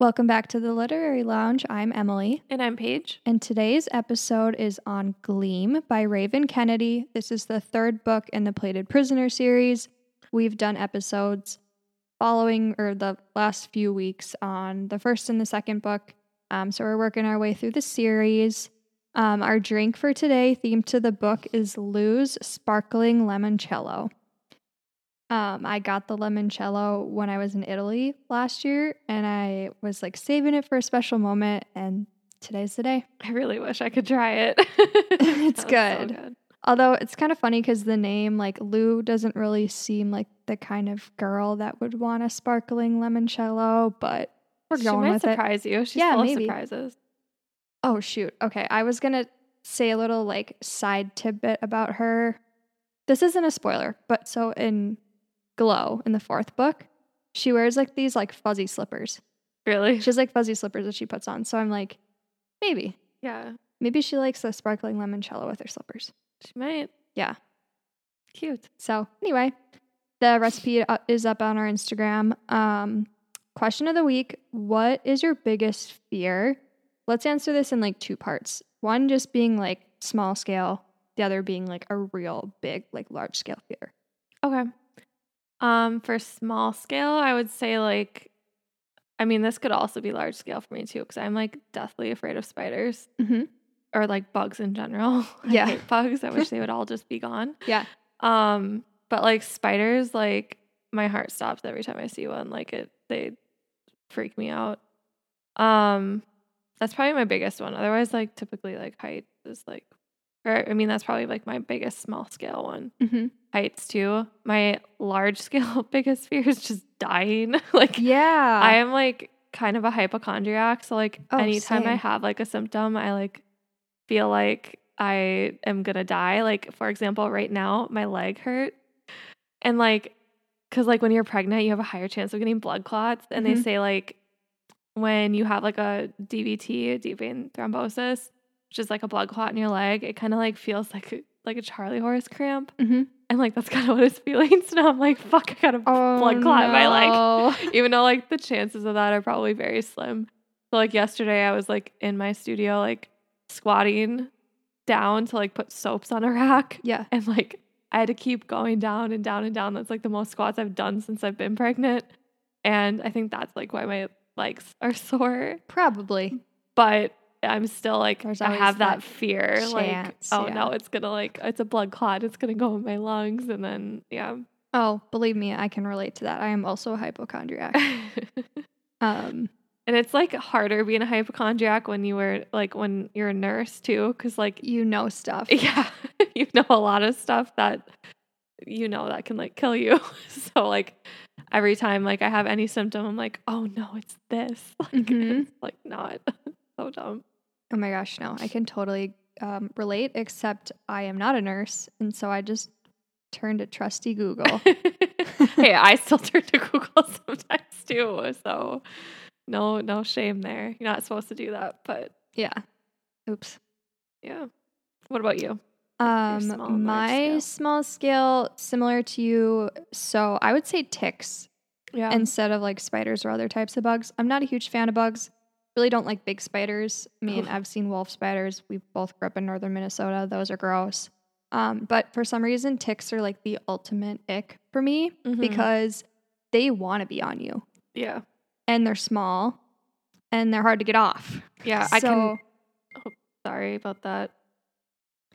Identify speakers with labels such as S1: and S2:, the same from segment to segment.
S1: Welcome back to the Literary Lounge. I'm Emily,
S2: And I'm Paige.
S1: and today's episode is on Gleam by Raven Kennedy. This is the third book in the Plated Prisoner series. We've done episodes following or the last few weeks on the first and the second book. Um, so we're working our way through the series. Um, our drink for today, themed to the book, is Lu's Sparkling Limoncello. Um, I got the limoncello when I was in Italy last year, and I was like saving it for a special moment. And today's the day.
S2: I really wish I could try it.
S1: It's
S2: Sounds so
S1: good. Although it's kind of funny because the name, like Lu, doesn't really seem like the kind of girl that would want a sparkling limoncello, but we're
S2: She
S1: going
S2: might
S1: with it.
S2: surprise you. She's
S1: Yeah,
S2: full
S1: maybe.
S2: of surprises.
S1: Oh shoot. Okay. I was gonna say a little like side tidbit about her. This isn't a spoiler, but so in Glow in the fourth book, she wears like these like fuzzy slippers.
S2: Really?
S1: She has like fuzzy slippers that she puts on. So I'm like, maybe.
S2: Yeah,
S1: Maybe she likes the sparkling limoncello with her slippers.
S2: she might.
S1: Yeah.
S2: Cute.
S1: So anyway, the recipe uh, is up on our Instagram. Um, question of the week: What is your biggest fear? Let's answer this in like two parts. One just being like small scale, the other being like a real big, like large scale fear.
S2: Okay. Um, for small scale, I would say like, I mean, this could also be large scale for me too, because I'm like deathly afraid of spiders
S1: Mm-hmm.
S2: or like bugs in general.
S1: Yeah.
S2: I bugs. I wish they would all just be gone.
S1: Yeah.
S2: Um, but like spiders, like my heart stops every time I see one. Like it, they freak me out. Um, that's probably my biggest one. Otherwise, like typically, like height is like, or I mean, that's probably like my biggest small scale one.
S1: Mm-hmm.
S2: Heights too. My large scale biggest fear is just dying. like
S1: Yeah.
S2: I am like kind of a hypochondriac. So like
S1: Oh,
S2: anytime I have like a symptom, I like feel like I am gonna die. Like for example, right now my leg hurt, and like, cause like when you're pregnant, you have a higher chance of getting blood clots, and they
S1: Mhm.
S2: say like when you have like a DVT, deep vein thrombosis, which is like a blood clot in your leg, it kind of like feels like a, like a Charlie horse cramp,
S1: mm-hmm.
S2: and like that's kind of what it's feeling. So now I'm like, fuck, I got a
S1: oh,
S2: blood clot in my leg even though like the chances of that are probably very slim. So like yesterday I was like in my studio like squatting down to like put soaps on a rack
S1: Yeah.
S2: and like I had to keep going down and down and down. That's like the most squats I've done since I've been pregnant. And I think that's like why my legs are sore.
S1: Probably.
S2: But I'm still like
S1: There's
S2: I have that,
S1: that
S2: fear like oh
S1: yeah.
S2: no it's to like it's a blood clot it's to go in my lungs and then yeah.
S1: Oh, believe me, I can relate to that. I am also a hypochondriac. Um,
S2: And it's like harder being a hypochondriac when you were like when you're a nurse too, because like
S1: you know stuff.
S2: yeah, you know a lot of stuff that you know that can like kill you. so like every time like I have any symptom, I'm like, oh no, it's this. Like
S1: Mhm.
S2: it's like not so dumb.
S1: Oh my gosh, no, I can totally um, relate, except I am not a nurse. And so I just turned to trusty Google.
S2: hey, I still turn to Google sometimes too. So no, no shame there. You're not supposed to do that, but
S1: yeah. Oops.
S2: yeah. What about you?
S1: Um,
S2: large
S1: my
S2: scale?
S1: small scale, similar to you. So I would say ticks
S2: Yeah.
S1: instead of like spiders or other types of bugs. I'm not a huge fan of bugs. Really don't like big spiders. I mean. I've seen wolf spiders. We both grew up in northern Minnesota. Those are gross. Um, but for some reason, ticks are like the ultimate ick for me
S2: Mhm.
S1: because they want to be on you
S2: yeah.
S1: and they're small and they're hard to get off.
S2: Yeah, I can. Oh, sorry about that.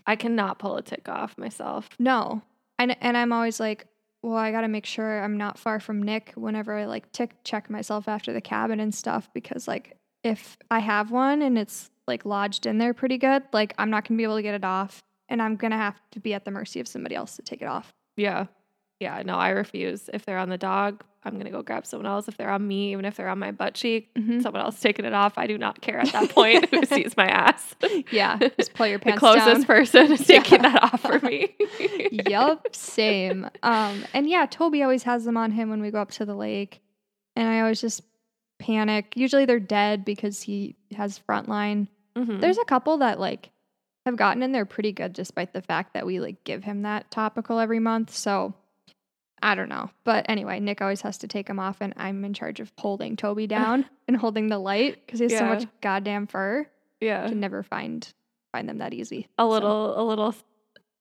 S2: I cannot pull a tick off myself.
S1: No. And and I'm always like, well, I got to make sure I'm not far from Nick whenever I like tick check myself after the cabin and stuff because like if I have one and it's like lodged in there pretty good, like I'm not going to be able to get it off and I'm going to have to be at the mercy of somebody else to take it off.
S2: Yeah. Yeah, no, I refuse. If they're on the dog, I'm going to go grab someone else. If they're on me, even if they're on my butt cheek,
S1: Mhm.
S2: someone else taking it off, I do not care at that point who sees my ass.
S1: Yeah, just pull your
S2: the
S1: pants
S2: closest
S1: down.
S2: person is taking
S1: Yeah.
S2: that off for me.
S1: yep. same. Um, and yeah, Toby always has them on him when we go up to the lake, and I always just panic. Usually they're dead because he has frontline.
S2: Mhm.
S1: There's a couple that like have gotten in there pretty good, despite the fact that we like give him that topical every month. So I don't know. But anyway, Nick always has to take him off, and I'm in charge of holding Toby down and holding the light because he has so much goddamn fur.
S2: Yeah.
S1: Can never find find them that easy.
S2: a
S1: So-
S2: little a little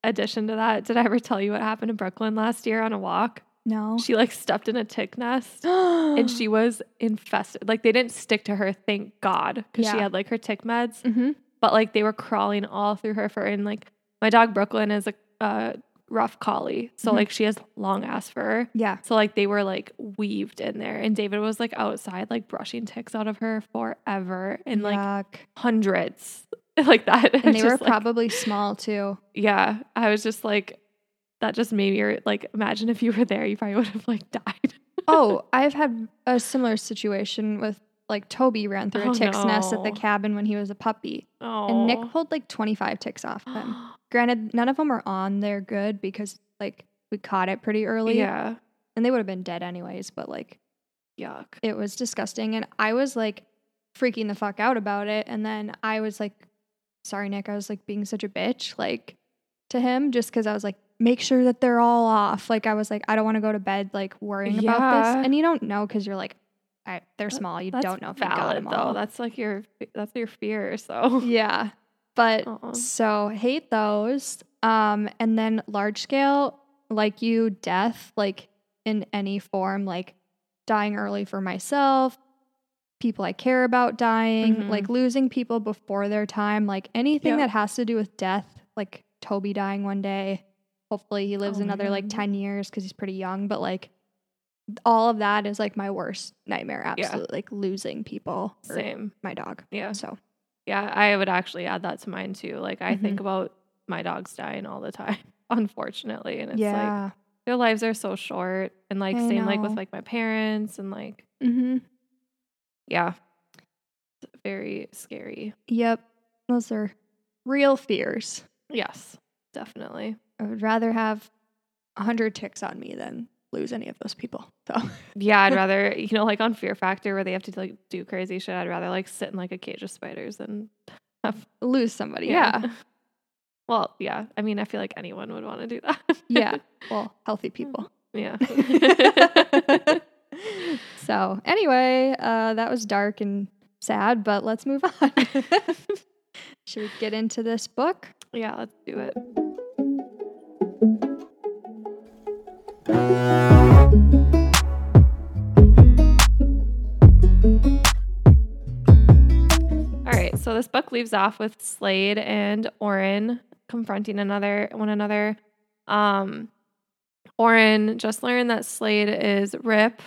S2: addition to that. Did I ever tell you what happened in Brooklyn last year on a walk?
S1: No.
S2: She like stepped in a tick nest and she was infested. Like they didn't stick to her, thank God, because she had like her tick meds.
S1: hmm
S2: But like they were crawling all through her fur. And like my dog Brooklyn is a uh, rough collie, so
S1: Mhm.
S2: like she has long ass fur.
S1: Yeah.
S2: So like they were like weaved in there, and David was like outside like brushing ticks out of her forever, and like
S1: Yuck.
S2: hundreds like that.
S1: and they were
S2: like,
S1: probably small too.
S2: yeah, I was just like, that just made me like imagine if you were there, you probably would have like died.
S1: oh, I've had a similar situation with like Toby ran through
S2: Oh,
S1: a tick's nest at the cabin when he was a puppy,
S2: Oh,
S1: and Nick pulled like 25 ticks off him. Granted, none of them are on there good because like we caught it pretty early,
S2: yeah,
S1: and they would have been dead anyways. But like
S2: yuck.
S1: it was disgusting, and I was like freaking the fuck out about it. And then I was like, sorry, Nick, I was like being such a bitch, like to him, just because I was like, make sure that they're all off. Like I was like, I don't want to go to bed like worrying about
S2: Yeah.
S1: this, and you don't know because you're like, I, they're small. You
S2: That's
S1: don't know if you got
S2: valid
S1: them
S2: though.
S1: all.
S2: That's like your that's your fear. So
S1: yeah, but so hate those. Um, and then large scale, like you, death, like in any form, like dying early for myself, people I care about dying,
S2: Mhm.
S1: like losing people before their time, like anything
S2: Yep.
S1: that has to do with death, like Toby dying one day. Hopefully he lives
S2: Oh
S1: another like 10 years because he's pretty young, but like all of that is like my worst nightmare.
S2: Yeah.
S1: Absolutely. Like losing people.
S2: same.
S1: My dog.
S2: Yeah.
S1: So
S2: Yeah, I would actually add that to mine too. Like I think
S1: Mhm.
S2: about my dogs dying all the time, unfortunately. And it's like their lives are so short. And like
S1: I
S2: same like with like my parents and like
S1: mm-hmm.
S2: yeah. It's very scary.
S1: Yep. Those are real fears.
S2: Yes, definitely.
S1: I would rather have a hundred ticks on me than lose any of those people. So
S2: Yeah, I'd rather, you know, like on Fear Factor where they have to like do crazy shit, I'd rather like sit in like a cage of spiders and have
S1: lose somebody. Yeah.
S2: Well, yeah. I mean, I feel like anyone would want to do that.
S1: Yeah. Well, healthy people.
S2: yeah.
S1: so anyway, uh, that was dark and sad, but let's move on. Should we get into this book?
S2: yeah, let's do it. All right, so this book leaves off with Slade and Auren confronting another one another. Um, Auren just learned that Slade is Rip,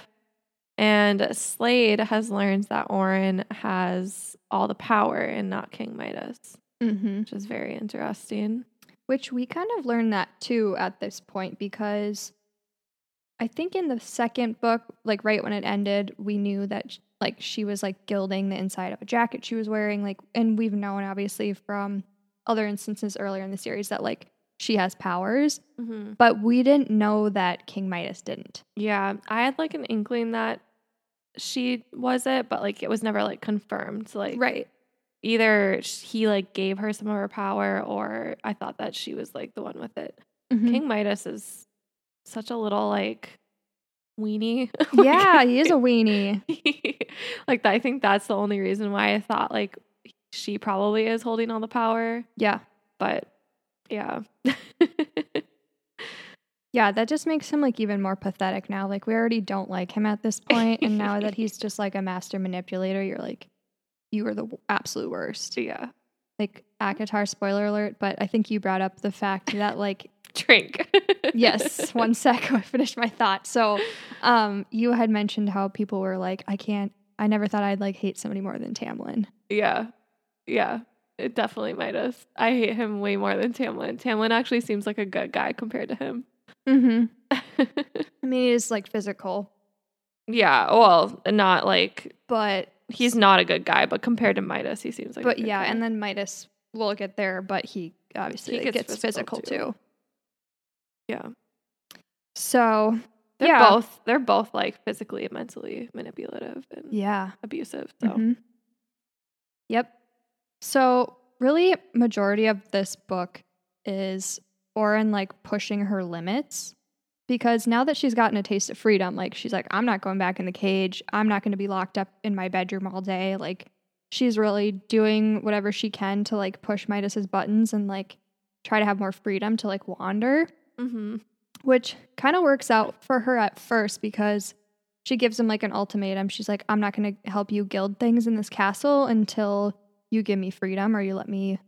S2: and Slade has learned that Auren has all the power and not King Midas,
S1: Mm-hmm.
S2: which is very interesting.
S1: Which we kind of learned that too at this point because I think in the second book, like right when it ended, we knew that like she was like gilding the inside of a jacket she was wearing, like, and we've known obviously from other instances earlier in the series that like she has powers,
S2: Mm-hmm.
S1: but we didn't know that King Midas didn't.
S2: Yeah, I had like an inkling that she was it, but like it was never like confirmed. So, like
S1: Right.
S2: either he like gave her some of her power, or I thought that she was like the one with it.
S1: Mhm.
S2: King Midas is such a little like weenie. Like,
S1: yeah, he is a weenie.
S2: like I think that's the only reason why I thought like she probably is holding all the power.
S1: Yeah.
S2: But yeah.
S1: Yeah, that just makes him like even more pathetic now. Like we already don't like him at this point, and now that he's just like a master manipulator, you're like, you are the absolute worst.
S2: yeah.
S1: Like ACOTAR, spoiler alert, but I think you brought up the fact that like
S2: Drink.
S1: yes, one sec, I finished my thought. So, um, you had mentioned how people were like, I can't, I never thought I'd like hate somebody more than Tamlin.
S2: Yeah. Yeah. It definitely Midas. I hate him way more than Tamlin. Tamlin actually seems like a good guy compared to him.
S1: Mm-hmm. I mean, he's like physical,
S2: yeah. Well, not like
S1: but
S2: he's not a good guy, but compared to Midas, he seems like a
S1: but yeah,
S2: guy.
S1: and then Midas, we'll get there, but he obviously
S2: He gets
S1: gets, physical,
S2: physical,
S1: too.
S2: too. yeah.
S1: So
S2: They're
S1: Yeah.
S2: both they're both like physically and mentally manipulative and
S1: yeah,
S2: abusive. So
S1: Mhm. Yep. So really majority of this book is Auren like pushing her limits because now that she's gotten a taste of freedom, like she's like, I'm not going back in the cage. I'm not going to be locked up in my bedroom all day. Like she's really doing whatever she can to like push Midas's buttons and like try to have more freedom to like wander,
S2: Mm-hmm.
S1: which kind of works out for her at first because she gives him like an ultimatum. She's like, I'm not going to help you gild things in this castle until you give me freedom or you let me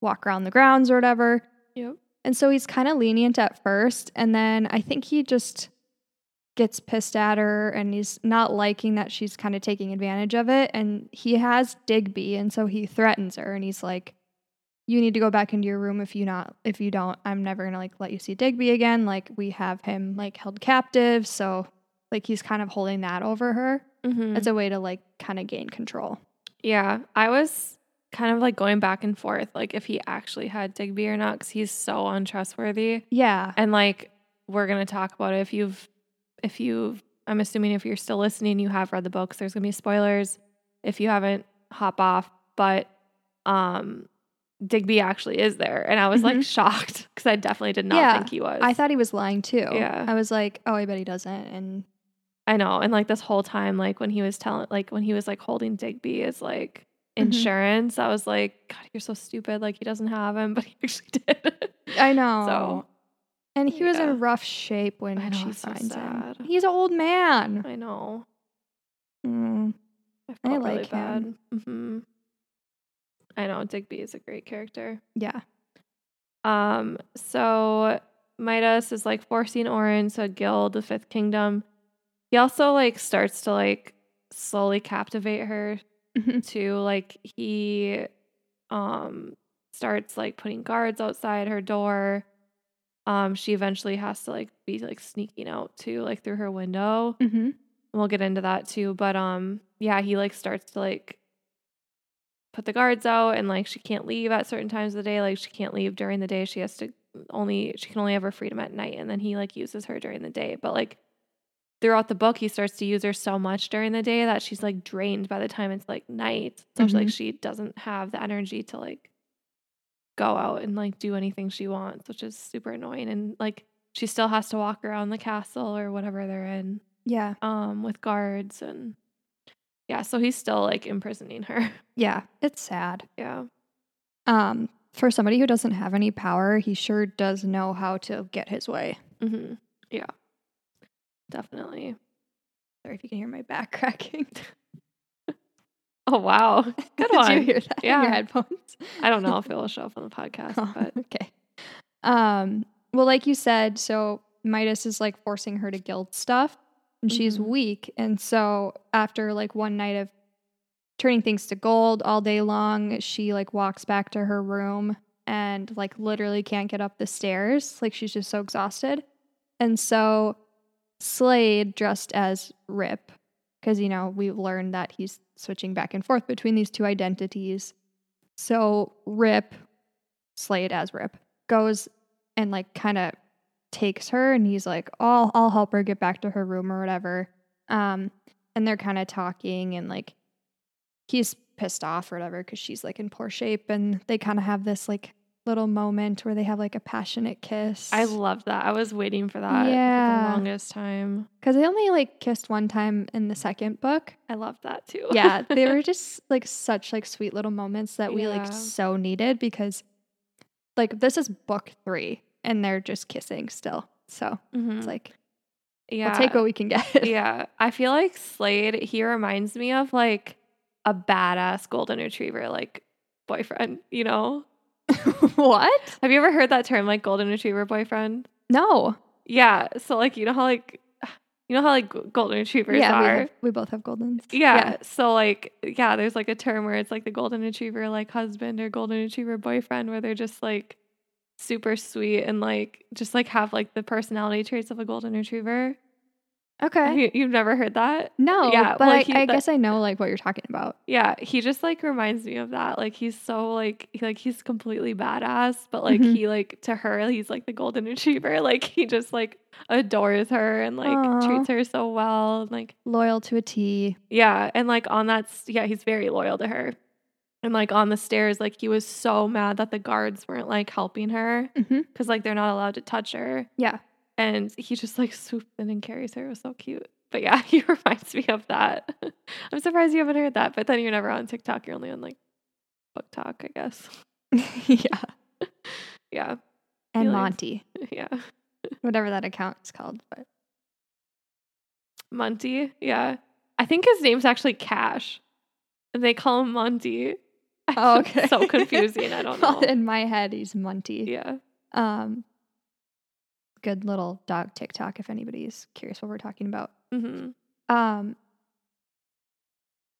S1: walk around the grounds or whatever.
S2: Yep.
S1: And so he's kind of lenient at first. And then I think he just gets pissed at her and he's not liking that she's kind of taking advantage of it. And he has Digby. And so he threatens her and he's like, you need to go back into your room if you not if you don't i'm never gonna like let you see digby again like we have him like held captive so like he's kind of holding that over her
S2: Mm-hmm.
S1: as a way to like kind of gain control
S2: Yeah, I was kind of like going back and forth, like if he actually had Digby or not, because he's so untrustworthy.
S1: yeah
S2: And like we're gonna talk about it if you've, if you've, I'm assuming if you're still listening, you have read the books. There's gonna be spoilers. If you haven't, hop off. But um, Digby actually is there, and I was like
S1: Mhm.
S2: shocked because I definitely did not
S1: Yeah,
S2: think he was.
S1: i thought he was lying too
S2: Yeah.
S1: i was like oh i bet he doesn't and
S2: I know. And like this whole time, like when he was telling, like when he was like holding Digby as like
S1: Mhm.
S2: insurance, I was like, God, you're so stupid. Like he doesn't have him, but he actually did.
S1: i know
S2: So
S1: and he was in rough shape when
S2: know,
S1: she
S2: it's so
S1: finds him he's an old man
S2: I know.
S1: Mm,
S2: I
S1: I
S2: really
S1: like him.
S2: hmm I know. Digby is a great character.
S1: yeah
S2: Um, so Midas is like forcing Auren to gild the Fifth Kingdom. He also like starts to like slowly captivate her
S1: Mhm.
S2: too. Like he um starts like putting guards outside her door. Um, she eventually has to like be like sneaking out too, like through her window.
S1: hmm
S2: We'll get into that too. But um, yeah, he like starts to like put the guards out and like she can't leave at certain times of the day. Like she can't leave during the day. She has to only she can only have her freedom at night and then he like uses her during the day. But like throughout the book he starts to use her so much during the day that she's like drained by the time it's like night. So she, like she doesn't have the energy to like go out and like do anything she wants, which is super annoying. And like she still has to walk around the castle or whatever they're in
S1: yeah
S2: um with guards and yeah, so he's still like imprisoning her.
S1: yeah it's sad
S2: yeah.
S1: Um, for somebody who doesn't have any power, he sure does know how to get his way.
S2: Mm-hmm. Yeah. Definitely.
S1: Sorry if you can hear my back cracking.
S2: Oh wow. Good
S1: Did
S2: one.
S1: you hear that in
S2: Yeah.
S1: your headphones?
S2: I don't know if it will show up on the podcast,
S1: Oh,
S2: but
S1: okay. Um, well, like you said, so Midas is like forcing her to gild stuff, and she's
S2: Mhm.
S1: weak. And so after like one night of turning things to gold all day long, she like walks back to her room and like literally can't get up the stairs. Like she's just so exhausted. And so Slade, dressed as Rip, because you know we've learned that he's switching back and forth between these two identities. So Rip, Slade as Rip, goes and like kind of takes her, and he's like, "Oh, I'll help her get back to her room or whatever." Um, and they're kind of talking, and like he's pissed off or whatever because she's like in poor shape, and they kind of have this like little moment where they have like a passionate kiss.
S2: I loved that. I was waiting for that
S1: Yeah.
S2: for the longest time.
S1: because they only like kissed one time in the second book.
S2: I loved that too.
S1: yeah, they were just like such like sweet little moments that we
S2: Yeah.
S1: like so needed because like this is book three and they're just kissing still. So
S2: Mhm.
S1: it's like
S2: yeah.
S1: we'll take what we can get.
S2: yeah. I feel like Slade, he reminds me of like a badass golden retriever, like boyfriend, you know?
S1: what?
S2: Have you ever heard that term, like golden retriever boyfriend?
S1: No.
S2: Yeah. So like you know how like you know how like golden retrievers
S1: yeah, we,
S2: are.
S1: have, we both have goldens.
S2: yeah. So like yeah, there's like a term where it's like the golden retriever like husband or golden retriever boyfriend where they're just like super sweet and like just like have like the personality traits of a golden retriever.
S1: Okay.
S2: You, you've never heard that?
S1: No,
S2: Yeah,
S1: but
S2: well,
S1: I,
S2: he-
S1: I
S2: that-
S1: guess I know like what you're talking about.
S2: Yeah, he just like reminds me of that. Like he's so like he, like he's completely badass, but like
S1: Mhm.
S2: he like to her he's like the golden retriever. Like he just like adores her and like
S1: Aw.
S2: treats her so well. And like
S1: Loyal to a T.
S2: yeah, and like on that yeah, he's very loyal to her. And like on the stairs, like he was so mad that the guards weren't like helping her
S1: Mm-hmm.
S2: because like they're not allowed to touch her.
S1: Yeah.
S2: And he just like swoops in and carries her. It was so cute. But yeah, he reminds me of that. I'm surprised you haven't heard that. But then you're never on TikTok. You're only on like book talk, I guess.
S1: yeah.
S2: Yeah.
S1: And
S2: Feelings.
S1: Monty,
S2: Yeah.
S1: whatever that account is called. But
S2: Monty. Yeah. I think his name's actually Cash. And they call him Monty.
S1: oh, okay.
S2: so confusing. I don't know.
S1: In my head, he's Monty.
S2: Yeah.
S1: Um, good little dog TikTok if anybody's curious what we're talking about.
S2: hmm
S1: Um,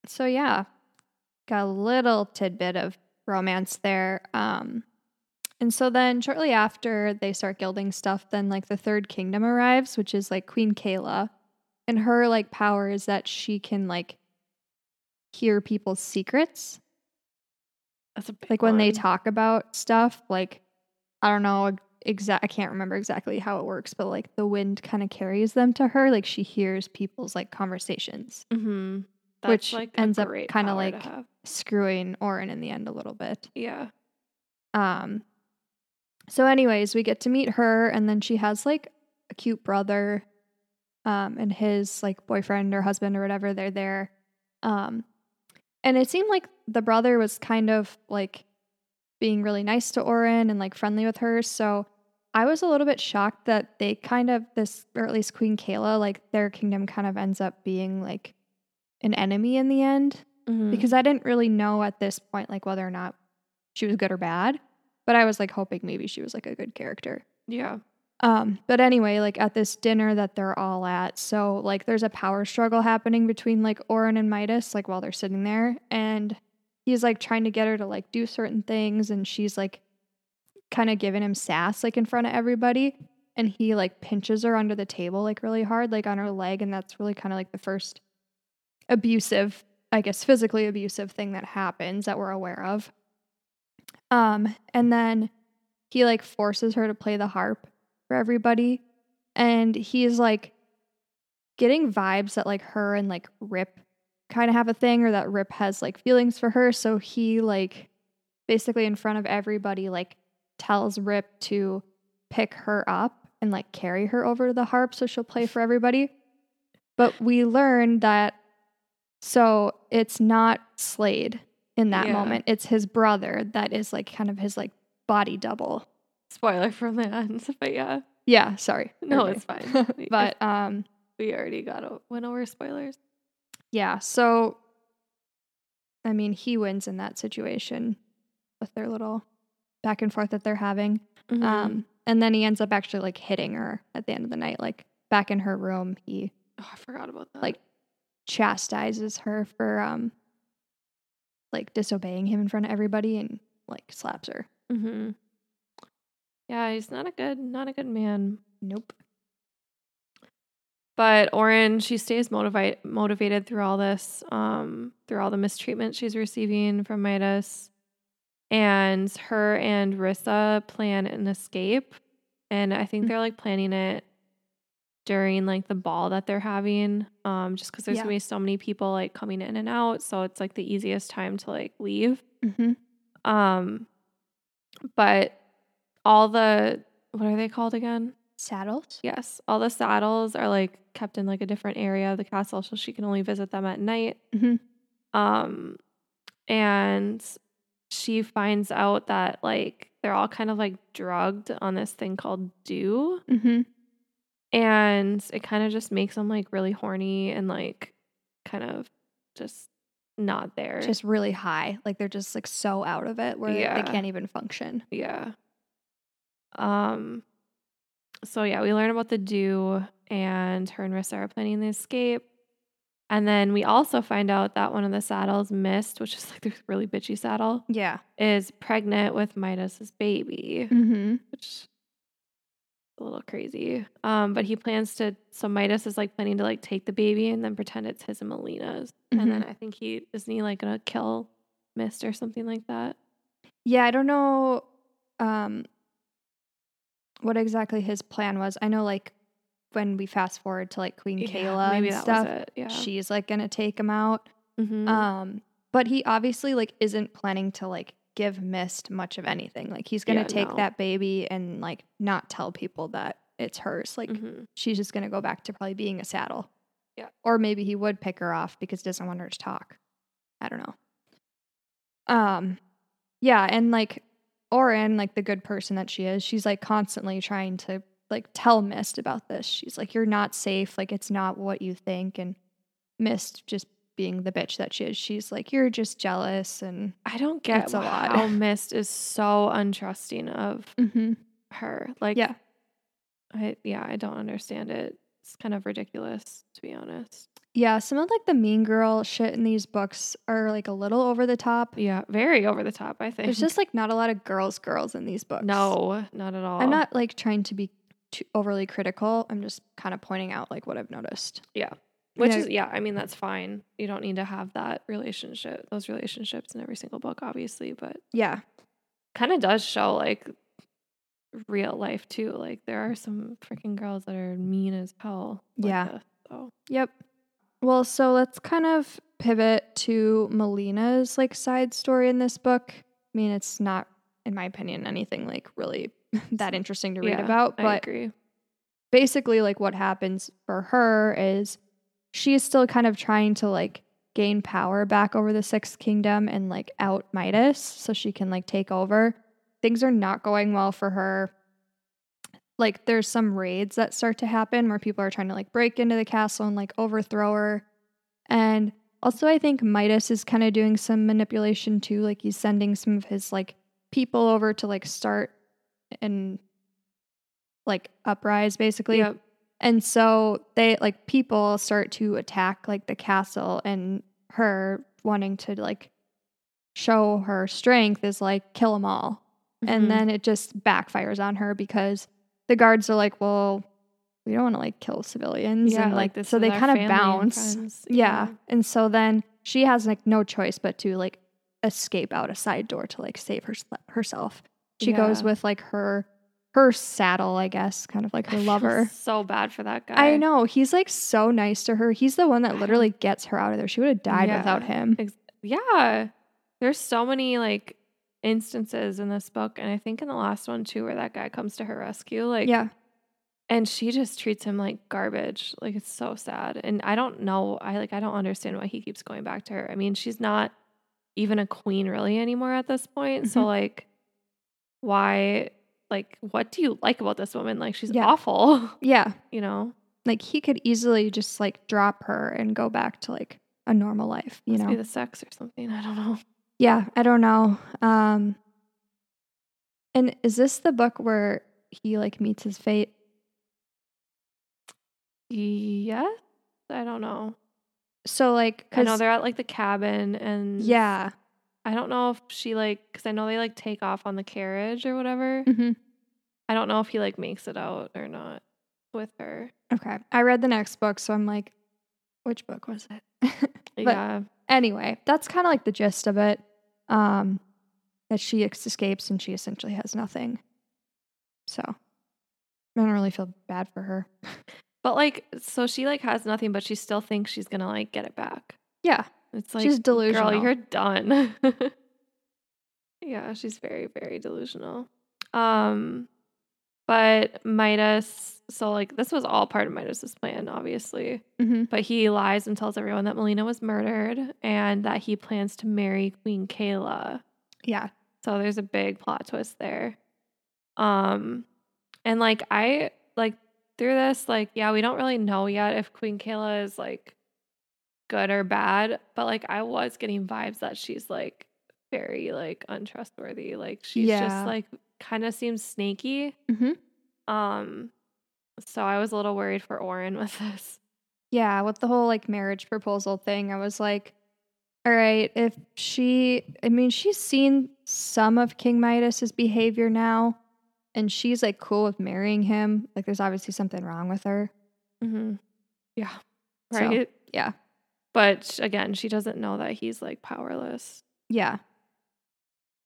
S1: so yeah, got a little tidbit of romance there. Um, and so then shortly after they start gilding stuff, then like the third kingdom arrives, which is like Queen Kaila. And her like power is that she can like hear people's secrets.
S2: That's a big
S1: Like when they talk about stuff, like I don't know exact I can't remember exactly how it works, but like the wind kind of carries them to her. Like she hears people's like conversations.
S2: Mhm.
S1: Which
S2: like
S1: ends up kinda like- screwing Auren in the end a little bit.
S2: Yeah.
S1: Um so anyways, we get to meet her and then she has like a cute brother um and his like boyfriend or husband or whatever they're there. Um and it seemed like the brother was kind of like being really nice to Auren and like friendly with her. So I was a little bit shocked that they kind of this or at least Queen Kaila like their kingdom kind of ends up being like an enemy in the end
S2: Mhm.
S1: because I didn't really know at this point like whether or not she was good or bad. But I was like hoping maybe she was like a good character.
S2: yeah.
S1: Um, but anyway, like at this dinner that they're all at, so like there's a power struggle happening between like Auren and Midas, like while they're sitting there, and he's like trying to get her to like do certain things, and she's like kind of giving him sass like in front of everybody, and he like pinches her under the table like really hard, like on her leg, and that's really kind of like the first abusive, I guess physically abusive thing that happens that we're aware of. Um, and then he like forces her to play the harp for everybody. And he's like getting vibes that like her and like Rip kind of have a thing or that Rip has like feelings for her. So he like basically in front of everybody like tells Rip to pick her up and like carry her over to the harp so she'll play for everybody. But we learn that so it's not Slade in that
S2: Yeah.
S1: moment. It's his brother that is like kind of his like body double.
S2: Spoiler from the end. But yeah.
S1: Yeah, sorry.
S2: No,
S1: everybody.
S2: it's fine.
S1: but um
S2: we already got o- went over spoilers.
S1: yeah, so I mean, he wins in that situation with their little back and forth that they're having.
S2: Mhm.
S1: Um and then he ends up actually like hitting her at the end of the night like back in her room. He
S2: oh, I forgot about that.
S1: like chastises her for um like disobeying him in front of everybody and like slaps her.
S2: hmm Yeah, he's not a good, not a good man.
S1: Nope.
S2: But Auren, she stays motivated motivated through all this, um, through all the mistreatment she's receiving from Midas. And her and Rissa plan an escape. And I think
S1: Mm.
S2: they're like planning it during like the ball that they're having. Um, just because there's
S1: Yeah.
S2: gonna be so many people like coming in and out. So it's like the easiest time to like leave.
S1: Mm-hmm.
S2: Um, but all the what are they called again?
S1: Saddles.
S2: Yes, all the saddles are like kept in like a different area of the castle, so she can only visit them at night.
S1: Mhm.
S2: Um, and she finds out that like they're all kind of like drugged on this thing called dew,
S1: Mm-hmm.
S2: and it kind of just makes them like really horny and like kind of just not there.
S1: Just really high. Like they're just like so out of it where
S2: Yeah.
S1: they can't even function.
S2: Yeah. Um so yeah, we learn about the dew and her and Rissa are planning the escape. And then we also find out that one of the saddles, Mist, which is like the really bitchy saddle,
S1: Yeah.
S2: is pregnant with Midas's baby,
S1: Mm-hmm.
S2: which is a little crazy. Um, but he plans to so Midas is like planning to like take the baby and then pretend it's his and Malina's. And then I think he isn't he like gonna kill Mist or something like that.
S1: Yeah, I don't know um what exactly his plan was. I know like when we fast forward to like Queen Kaila
S2: maybe
S1: and stuff.
S2: Yeah.
S1: she's like gonna take him out.
S2: Mhm.
S1: Um, but he obviously like isn't planning to like give Mist much of anything. Like he's gonna
S2: Yeah,
S1: take
S2: no.
S1: that baby and like not tell people that it's hers. Like
S2: Mhm.
S1: she's just gonna go back to probably being a saddle.
S2: Yeah.
S1: Or maybe he would pick her off because he doesn't want her to talk. I don't know. Um yeah, and like Auren, like the good person that she is, she's like constantly trying to like tell Mist about this. She's like, You're not safe, like it's not what you think. And Mist just being the bitch that she is, she's like, You're just jealous and
S2: I don't get
S1: It's a lot.
S2: how Mist is so untrusting of
S1: mm-hmm.
S2: her. Like,
S1: Yeah.
S2: I yeah, I don't understand it. It's kind of ridiculous, to be honest.
S1: Yeah, some of like the mean girl shit in these books are like a little over the top.
S2: Yeah, very over the top. I think
S1: There's just like not a lot of girls girls in these books.
S2: no, not at all.
S1: I'm not like trying to be too overly critical. I'm just kind of pointing out like what I've noticed.
S2: Yeah.
S1: Which
S2: is yeah, I mean that's fine. You don't need to have that relationship, those relationships in every single book, obviously, but
S1: Yeah.
S2: kind of does show like real life too. Like there are some freaking girls that are mean as hell. like
S1: Yeah.
S2: this, so
S1: Yep. Well, so let's kind of pivot to Malina's like side story in this book. I mean, it's not, in my opinion, anything like really that interesting to read
S2: yeah,
S1: about,
S2: I
S1: but
S2: agree.
S1: basically like what happens for her is she is still kind of trying to like gain power back over the sixth kingdom and like out midas so she can like take over. Things are not going well for her. Like there's some raids that start to happen where people are trying to like break into the castle and like overthrow her. And also i think midas is kind of doing some manipulation too like he's sending some of his like people over to like start and like uprise basically
S2: Yep.
S1: and so they like people start to attack like the castle and her wanting to like show her strength is like kill them all.
S2: Mhm.
S1: And then it just backfires on her because the guards are like, well, we don't want to like kill civilians.
S2: yeah,
S1: and like,
S2: this
S1: so they kind of
S2: family and
S1: bounce. Yeah. And so then she has like no choice but to like escape out a side door to like save her, herself. She goes with like her her saddle, I guess, kind of like
S2: I
S1: her
S2: feel
S1: lover.
S2: So bad for that guy.
S1: I know. He's like so nice to her. He's the one that literally gets her out of there. She would have died
S2: Yeah.
S1: without him.
S2: Ex- yeah. There's so many like instances in this book, and I think in the last one too, where that guy comes to her rescue. Like,
S1: yeah.
S2: and she just treats him like garbage. Like it's so sad. And I don't know. I like I don't understand why he keeps going back to her. I mean, she's not even a queen really anymore at this point. So
S1: Mhm.
S2: like, why? Like, what do you like about this woman? Like, she's
S1: Yeah.
S2: awful.
S1: Yeah.
S2: You know,
S1: Like he could easily just like drop her and go back to like a normal life, you
S2: must
S1: know?
S2: the sex or something. I don't know.
S1: yeah. I don't know. Um, and is this the book where he like meets his fate?
S2: Yes, I don't know.
S1: So like,
S2: I know they're at like the cabin, and
S1: yeah.
S2: I don't know if she like because I know they like take off on the carriage or whatever.
S1: hmm
S2: I don't know if he like makes it out or not with her.
S1: Okay. I read the next book, so I'm like, which book was it?
S2: Yeah,
S1: anyway, that's kind of like the gist of it. Um, that she ex- escapes and she essentially has nothing. So I don't really feel bad for her.
S2: but like so she like has nothing, but she still thinks she's gonna like get it back.
S1: Yeah,
S2: It's like
S1: She's delusional.
S2: Girl, you're done. yeah, she's very very delusional. Um, but Midas. So like this was all part of Midas's plan, obviously.
S1: hmm
S2: But he lies and tells everyone that Malina was murdered and that he plans to marry Queen Kaila.
S1: yeah,
S2: So there's a big plot twist there. Um and like I like through this like yeah, we don't really know yet if Queen Kaila is like good or bad, but like I was getting vibes that she's like very like untrustworthy. Like she's
S1: Yeah.
S2: just like kind of seems snaky.
S1: hmm
S2: Um so I was a little worried for Auren with this.
S1: yeah. With the whole like marriage proposal thing, I was like, all right, if she, I mean, she's seen some of King Midas's behavior now, and she's like cool with marrying him. Like, there's obviously something wrong with her.
S2: Mm-hmm. Yeah.
S1: So,
S2: Right.
S1: yeah.
S2: But again, she doesn't know that he's like powerless.
S1: Yeah.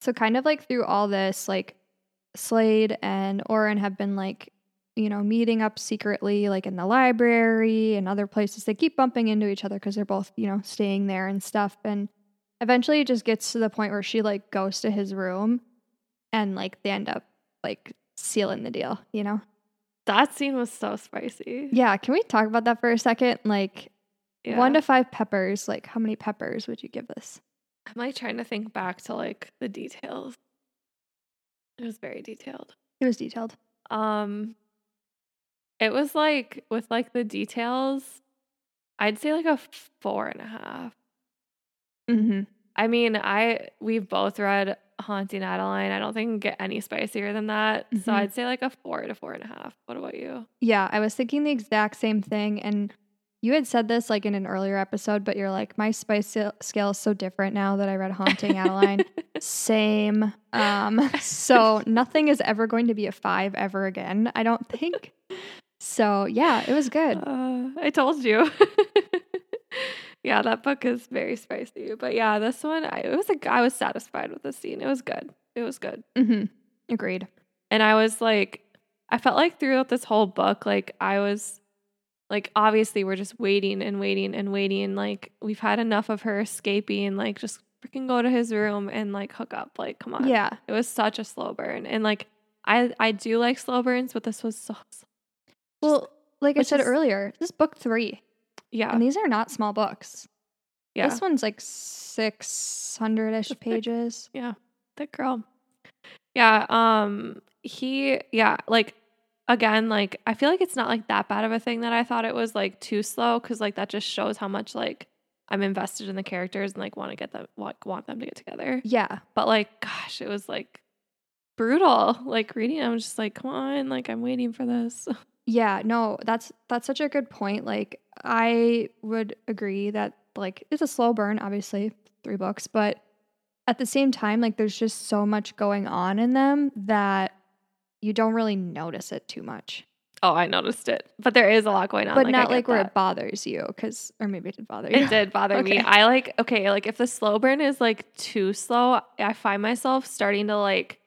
S1: So kind of like through all this, like Slade and Auren have been like, you know, meeting up secretly, like in the library and other places. They keep bumping into each other because they're both, you know, staying there and stuff. And eventually it just gets to the point where she like goes to his room and like they end up like sealing the deal, you know?
S2: That scene was so spicy.
S1: Yeah, can we talk about that for a second? Like
S2: Yeah.
S1: one to five peppers, like how many peppers would you give this?
S2: I'm like trying to think back to like the details. It was very detailed.
S1: It was detailed.
S2: Um it was like with like the details, I'd say like a four and a half.
S1: Mm-hmm.
S2: I mean, I we've both read Haunting Adeline. I don't think can get any spicier than that. So
S1: Mhm.
S2: I'd say like a four to four and a half. What about you?
S1: Yeah, I was thinking the exact same thing. And you had said this like in an earlier episode, but you're like, my spice scale- is so different now that I read Haunting Adeline. Same. Um, so nothing is ever going to be a five ever again, I don't think. So yeah, it was good.
S2: Uh, I told you. yeah, that book is very spicy. But yeah, this one, I it was a, I was satisfied with the scene. It was good. It was good.
S1: hmm Agreed.
S2: And I was like, I felt like throughout this whole book, like I was like, obviously, we're just waiting and waiting and waiting. Like, we've had enough of her escaping. Like, just freaking go to his room and like hook up. Like, come on.
S1: Yeah.
S2: It was such a slow burn. And like, I I do like slow burns, but this was so, slow.
S1: Well, like I said
S2: is-
S1: earlier, this is book three,
S2: yeah.
S1: and these are not small books.
S2: yeah.
S1: This one's like 600 ish
S2: thick.
S1: pages.
S2: Yeah, that girl. Yeah, um he yeah, like again, like I feel like it's not like that bad of a thing that I thought it was like too slow cuz like that just shows how much like I'm invested in the characters and like want to get them like want them to get together.
S1: Yeah.
S2: But like gosh, it was like brutal. Like reading I'm just like come on, like I'm waiting for this.
S1: Yeah, no, that's that's such a good point. Like I would agree that like it's a slow burn, obviously, three books, but at the same time, like there's just so much going on in them that you don't really notice it too much.
S2: Oh, I noticed it. But there is a lot going on.
S1: but
S2: I
S1: not like where
S2: that.
S1: it bothers you, because or maybe it did bother you.
S2: It did bother me. I like okay, like if the slow burn is like too slow, I find myself starting to like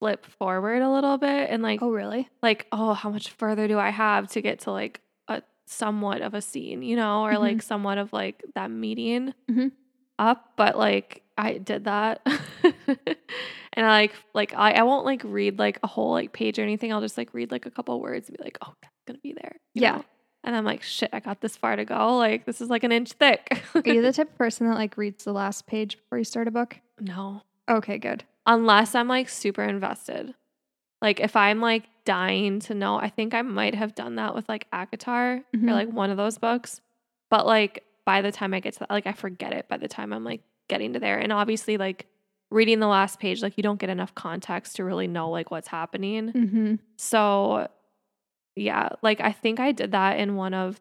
S2: flip forward a little bit and like
S1: Oh really?
S2: like oh, how much further do I have to get to like a somewhat of a scene, you know, or like somewhat of like that meeting
S1: Mhm.
S2: up, but like I did that. and I like like I, I won't like read like a whole like page or anything. I'll just like read like a couple words and be like, "Oh, that's to be there."
S1: Yeah.
S2: know? And I'm like, "Shit, I got this far to go. Like this is like an inch thick."
S1: Are you the type of person that like reads the last page before you start a book?
S2: no.
S1: Okay, good.
S2: unless I'm like super invested. Like if I'm like dying to know, I think I might have done that with like ACOTAR
S1: Mhm.
S2: or like one of those books. But like by the time I get to that, like I forget it by the time I'm like getting to there. And obviously like reading the last page, like you don't get enough context to really know like what's happening.
S1: Mm-hmm.
S2: So yeah, like I think I did that in one of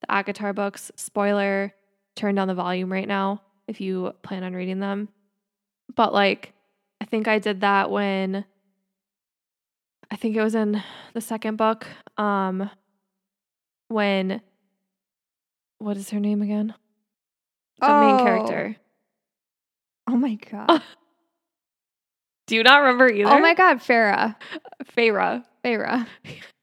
S2: the ACOTAR books. Spoiler, turn down the volume right now if you plan on reading them. But like I think I did that when I think it was in the second book. Um when what is her name again? The main character.
S1: Oh my god.
S2: Do you not remember either?
S1: Oh my god, Farah.
S2: Feyre.
S1: Farah.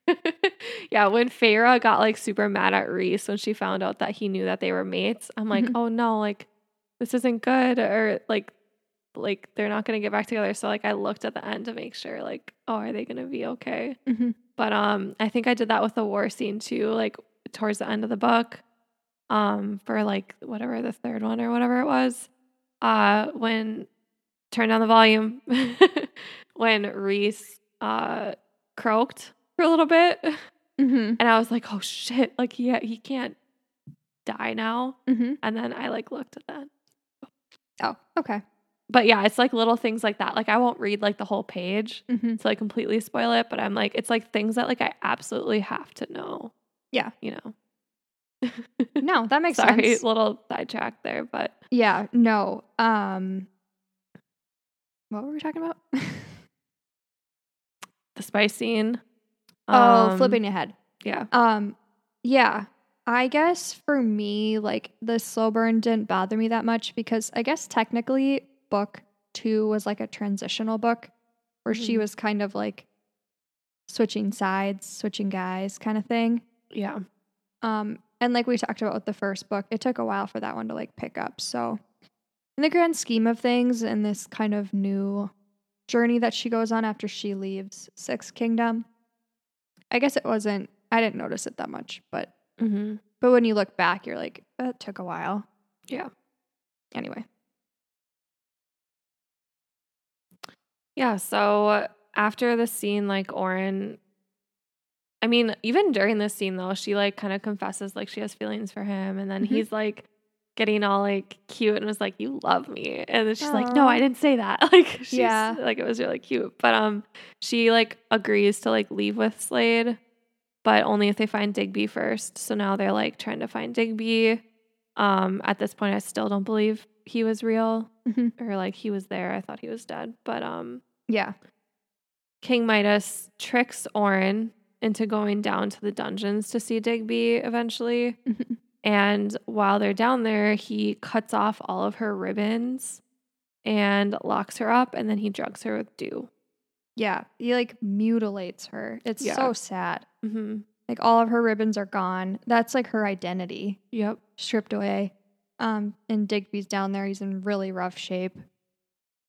S2: yeah, when Feyre got like super mad at Rhys when she found out that he knew that they were mates, I'm like,
S1: Mhm.
S2: oh no, like this isn't good, or like, like they're not gonna get back together. So like, I looked at the end to make sure, like, oh, are they gonna be okay?
S1: Mm-hmm.
S2: But um, I think I did that with the war scene too, like towards the end of the book, um, for like whatever the third one or whatever it was, uh, when turn down the volume, when Rhys uh croaked for a little bit,
S1: Mm-hmm.
S2: and I was like, oh shit, like he he can't die now,
S1: Mm-hmm.
S2: and then I like looked at that.
S1: Oh, okay.
S2: But yeah, it's like little things like that. Like I won't read like the whole page
S1: Mm-hmm.
S2: to like completely spoil it, but I'm like, it's like things that like I absolutely have to know.
S1: Yeah.
S2: You know.
S1: No, that makes
S2: Sorry,
S1: sense.
S2: little sidetrack there, but
S1: Yeah, no. Um what were we talking about?
S2: the spice scene.
S1: oh,
S2: um,
S1: flipping ahead.
S2: Yeah.
S1: Um yeah. I guess for me, like the slow burn didn't bother me that much because I guess technically book two was like a transitional book where she
S2: Mhm.
S1: was kind of like switching sides, switching guys kind of thing.
S2: Yeah.
S1: Um, and like we talked about with the first book, it took a while for that one to like pick up. So, in the grand scheme of things, in this kind of new journey that she goes on after she leaves Sixth Kingdom, I guess it wasn't. I didn't notice it that much, but
S2: Mm-hmm.
S1: but when you look back, you're like, that took a while.
S2: Yeah.
S1: Anyway,
S2: Yeah. So after the scene, like Auren, I mean, even during this scene though, she like kind of confesses like she has feelings for him, and then
S1: Mhm.
S2: he's like getting all like cute and was like, "You love me," and then she's like, "No, I didn't say that." Like, she's,
S1: Yeah.
S2: like it was really cute. But um, she like agrees to like leave with Slade, but only if they find Digby first. So now they're like trying to find Digby. Um, at this point, I still don't believe he was real
S1: Mhm.
S2: or like he was there. I thought he was dead, but um.
S1: yeah,
S2: King Midas tricks Auren into going down to the dungeons to see Digby eventually.
S1: Mhm.
S2: And while they're down there, he cuts off all of her ribbons and locks her up, and then he drugs her with dew.
S1: yeah. He like mutilates her. It's
S2: Yeah.
S1: so sad.
S2: Mm-hmm.
S1: Like all of her ribbons are gone. That's like her identity
S2: Yep.
S1: stripped away. Um, and Digby's down there. He's in really rough shape.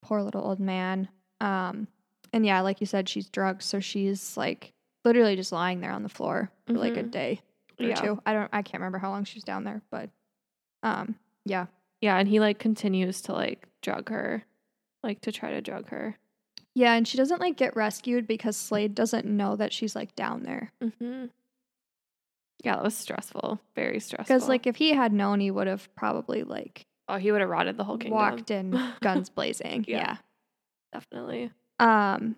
S1: Poor little old man. Um, and yeah, like you said, she's drugged, so she's like literally just lying there on the floor for like a
S2: Mhm.
S1: day or
S2: Yeah.
S1: two. I don't. I can't remember how long she was down there, but um, yeah,
S2: Yeah, and he like continues to like drug her, like to try to drug her.
S1: yeah, and she doesn't like get rescued because Slade doesn't know that she's like down there.
S2: Mm-hmm. Yeah, that was stressful. Very stressful.
S1: Because like if he had known, he would have probably like
S2: oh, he would have rotted the whole kingdom.
S1: walked in guns blazing.
S2: Yeah.
S1: yeah.
S2: Definitely.
S1: Um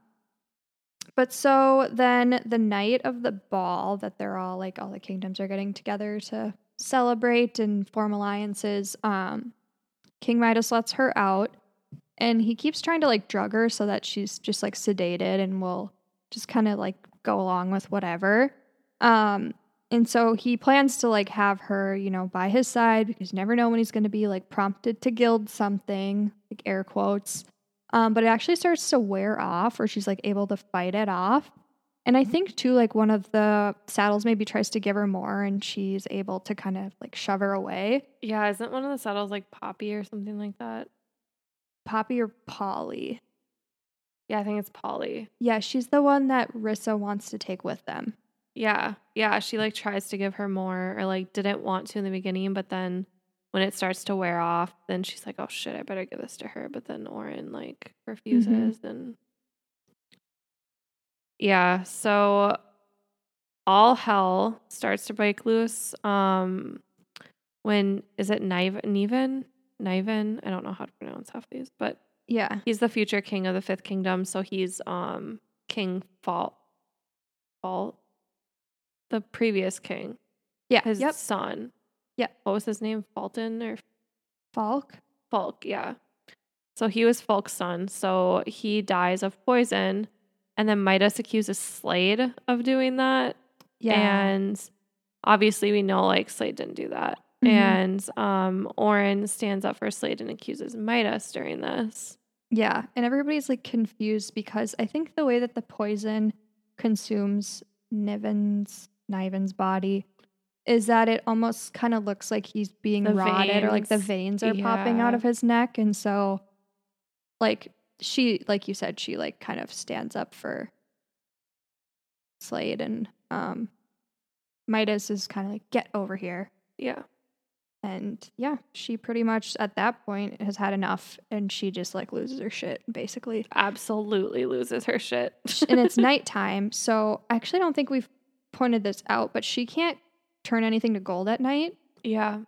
S1: but so then the night of the ball that they're all like all the kingdoms are getting together to celebrate and form alliances, um King Midas lets her out and he keeps trying to like drug her so that she's just like sedated and will just kind of like go along with whatever. Um and so he plans to like have her, you know, by his side because you never know when he's going to be like prompted to gild something, like air quotes. Um, but it actually starts to wear off, or she's like able to fight it off. And I think too, like one of the saddles maybe tries to give her more, and she's able to kind of like shove her away.
S2: Yeah, isn't one of the saddles like Poppy or something like that?
S1: Poppy or Polly?
S2: Yeah, I think it's Polly.
S1: Yeah, she's the one that Rissa wants to take with them.
S2: Yeah. Yeah. She like tries to give her more or like didn't want to in the beginning, but then when it starts to wear off, then she's like, oh shit, I better give this to her. But then Auren like refuses and yeah. So all hell starts to break loose. Um, when is it Niven? Niven? Niven? I don't know how to pronounce half these, but
S1: Yeah,
S2: He's the future king of the fifth kingdom, so he's um King Fault. Fault. The previous king.
S1: yeah,
S2: His
S1: yep.
S2: son.
S1: Yep.
S2: What was his name? Fulton or
S1: Fulke.
S2: Fulke, yeah. So he was Fulke's son. So he dies of poison. And then Midas accuses Slade of doing that.
S1: Yeah,
S2: And obviously we know like Slade didn't do that.
S1: Mhm.
S2: And um Auren stands up for Slade and accuses Midas during this.
S1: Yeah, and everybody's like confused because I think the way that the poison consumes Niven's Niven's body is that it almost kind of looks like he's being
S2: The
S1: rotted or like the
S2: veins,
S1: veins are popping out of his neck and so like she like you said she like kind of stands up for Slade and um Midas is kind of like get over here
S2: Yeah.
S1: and yeah, she pretty much at that point has had enough and she just like loses her shit basically.
S2: absolutely loses her shit.
S1: and it's nighttime, so I actually don't think we've pointed this out, but she can't turn anything to gold at night.
S2: yeah.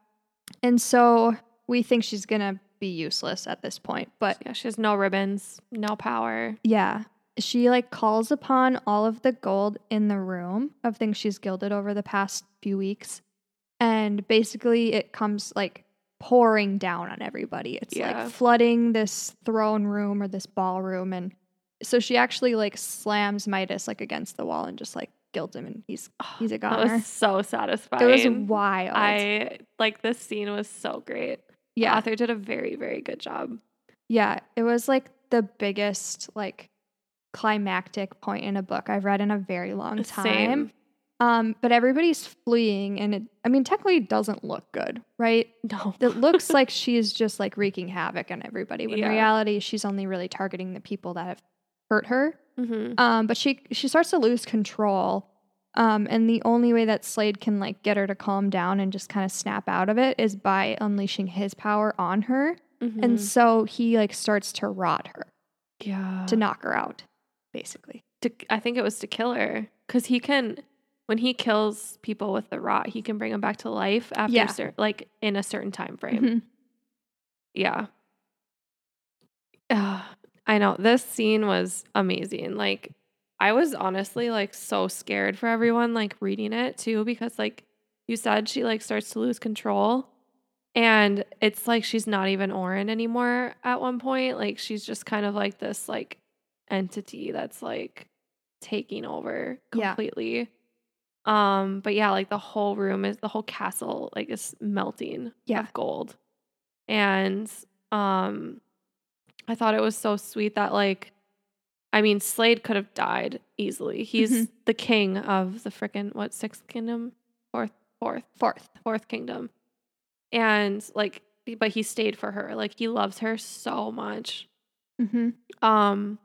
S1: And so we think she's going to be useless at this point. But
S2: Yeah. She has no ribbons, no power.
S1: yeah, she like calls upon all of the gold in the room of things she's gilded over the past few weeks. And basically it comes like pouring down on everybody. It's
S2: Yeah.
S1: like flooding this throne room or this ballroom and so she actually like slams Midas like against the wall and just like gilds him and he's he's a
S2: That
S1: goner.
S2: was so satisfying.
S1: It was wild.
S2: I like this scene was so great. The
S1: yeah.
S2: author did a very, very good job.
S1: Yeah, it was like the biggest like climactic point in a book I've read in a very long time.
S2: Same.
S1: Um, but everybody's fleeing and it I mean technically it doesn't look good, right?
S2: No.
S1: It looks like she's just like wreaking havoc on everybody when
S2: Yeah.
S1: in reality she's only really targeting the people that have hurt her.
S2: hmm
S1: Um, but she she starts to lose control Um, and the only way that Slade can like get her to calm down and just kind of snap out of it is by unleashing his power on her.
S2: Mhm.
S1: And so he like starts to rot her
S2: yeah,
S1: to knock her out, basically.
S2: to, I think it was to kill her because he can when he kills people with the rot, he can bring them back to life after
S1: Yeah.
S2: cer- like in a certain time frame.
S1: Mhm.
S2: Yeah. Ugh, I know this scene was amazing. Like I was honestly like so scared for everyone like reading it too because like you said she like starts to lose control and it's like she's not even Auren anymore at one point. Like she's just kind of like this like entity that's like taking over completely. Yeah. Um but yeah, like the whole room is the whole castle like is melting
S1: Yeah.
S2: of gold. And um I thought it was so sweet that like I mean Slade could have died easily. He's
S1: Mhm.
S2: the king of the frickin' what sixth kingdom? Fourth fourth
S1: Fourth.
S2: fourth kingdom. And like but he stayed for her. Like he loves her so much.
S1: hmm
S2: Um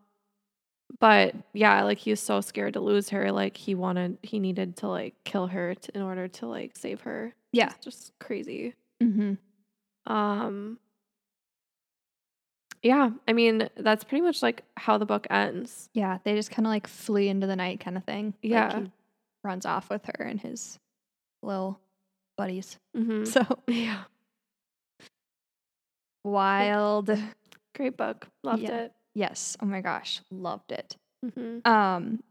S2: but yeah, like he was so scared to lose her. Like he wanted he needed to like kill her to, in order to like save her.
S1: Yeah.
S2: It's just crazy.
S1: hmm
S2: Um Yeah, I mean, that's pretty much like how the book ends.
S1: Yeah. They just kind of like flee into the night kind of thing. Like,
S2: Yeah.
S1: he runs off with her and his little buddies.
S2: Mhm.
S1: So
S2: Yeah.
S1: wild.
S2: Great book. Loved
S1: Yeah.
S2: it.
S1: Yes. Oh my gosh. Loved it.
S2: Mhm.
S1: Um,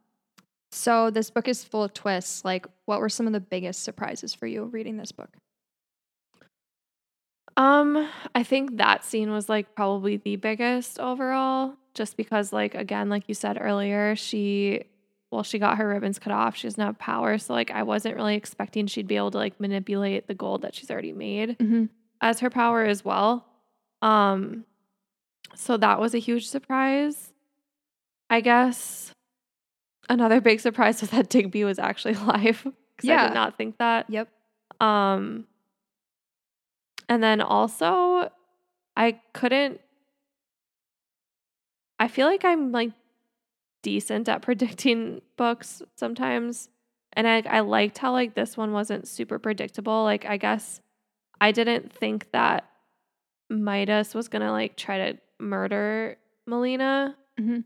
S1: so this book is full of twists. Like, what were some of the biggest surprises for you reading this book?
S2: Um, I think that scene was like probably the biggest overall, just because, like, again, like you said earlier, she, well, she got her ribbons cut off. She doesn't have power. So, like, I wasn't really expecting she'd be able to like manipulate the gold that she's already made
S1: Mm-hmm.
S2: as her power as well. Um, so that was a huge surprise. I guess another big surprise was that Digby was actually alive. 'cause I
S1: Yeah.
S2: did not think that.
S1: Yep.
S2: Um, and then also, I couldn't. I feel like I'm like decent at predicting books sometimes, and I I liked how like this one wasn't super predictable. Like I guess I didn't think that Midas was gonna like try to murder Malina,
S1: Mhm.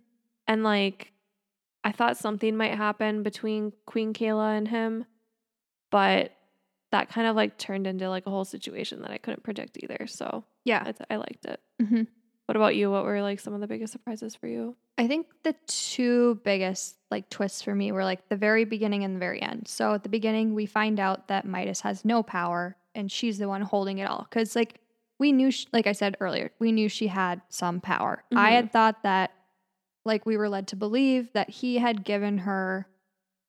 S2: and like I thought something might happen between Queen Kaila and him, but that kind of like turned into like a whole situation that I couldn't predict either. So
S1: Yeah.
S2: I, th- I liked it.
S1: Mm-hmm.
S2: What about you? What were like some of the biggest surprises for you?
S1: I think the two biggest like twists for me were like the very beginning and the very end. So at the beginning, we find out that Midas has no power and she's the one holding it all. Because like we knew, sh- like I said earlier, we knew she had some power. I
S2: Mhm.
S1: had thought that like we were led to believe that he had given her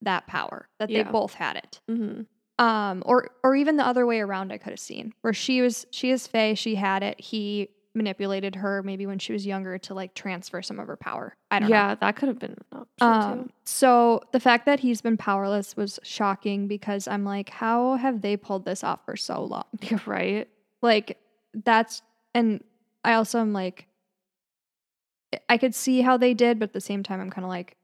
S1: that power, that they both had it.
S2: Mm-hmm.
S1: Um or or even the other way around i could have seen where she was she is Fae, she had it he manipulated her maybe when she was younger to like transfer some of her power i don't know.
S2: Yeah, that could have been an option
S1: know um so the fact that he's been powerless was shocking because i'm like how have they pulled this off for so long.
S2: You're right.
S1: like that's and i also am like i could see how they did but at the same time i'm kind of like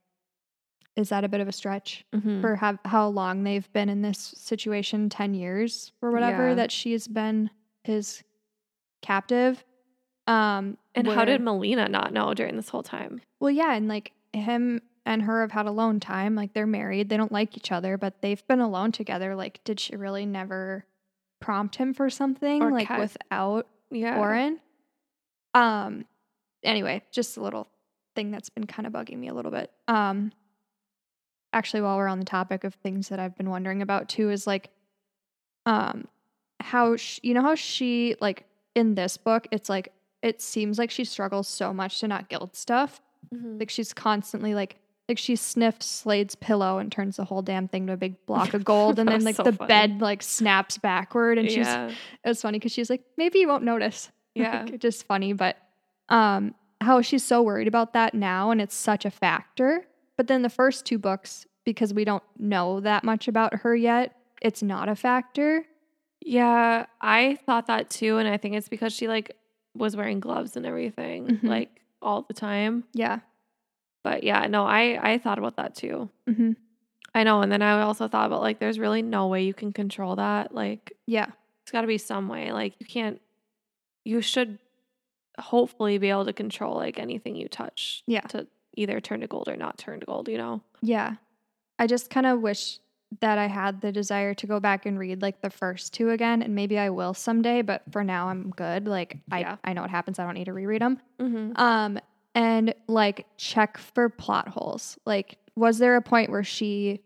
S1: is that a bit of a stretch
S2: Mhm.
S1: for how, how long they've been in this situation 10 years or whatever
S2: Yeah.
S1: that she's been his captive um
S2: And how did Malina not know during this whole time?
S1: well yeah and like him and her have had alone time like they're married they don't like each other but they've been alone together like did she really never prompt him for something
S2: Or
S1: like without
S2: Yeah.
S1: Auren. Um anyway, just a little thing that's been kind of bugging me a little bit. Um actually while we're on the topic of things that I've been wondering about too is like um how sh- you know how she like in this book it's like it seems like she struggles so much to not gild stuff.
S2: Mhm.
S1: Like she's constantly like like she sniffs Slade's pillow and turns the whole damn thing to a big block of gold and then like
S2: so
S1: the
S2: funny.
S1: bed like snaps backward and she's
S2: yeah.
S1: it was funny because she's like, maybe you won't notice.
S2: Yeah.
S1: Like, just funny, but um, how she's so worried about that now, and it's such a factor. But then the first two books, because we don't know that much about her yet, it's not a factor.
S2: Yeah, I thought that too, and I think it's because she like was wearing gloves and everything
S1: Mhm.
S2: like all the time.
S1: Yeah.
S2: But yeah, no, I I thought about that too.
S1: hmm
S2: I know. And then I also thought about like, there's really no way you can control that. Like,
S1: Yeah.
S2: it's got to be some way. Like, you can't, you should hopefully be able to control like anything you touch
S1: Yeah.
S2: to either turn to gold or not turn to gold, you know?
S1: Yeah. I just kind of wish that I had the desire to go back and read like the first two again and maybe I will someday, but for now I'm good. Like I
S2: Yeah.
S1: I know what happens. I don't need to reread them.
S2: Mm-hmm.
S1: Um and like check for plot holes. Like was there a point where she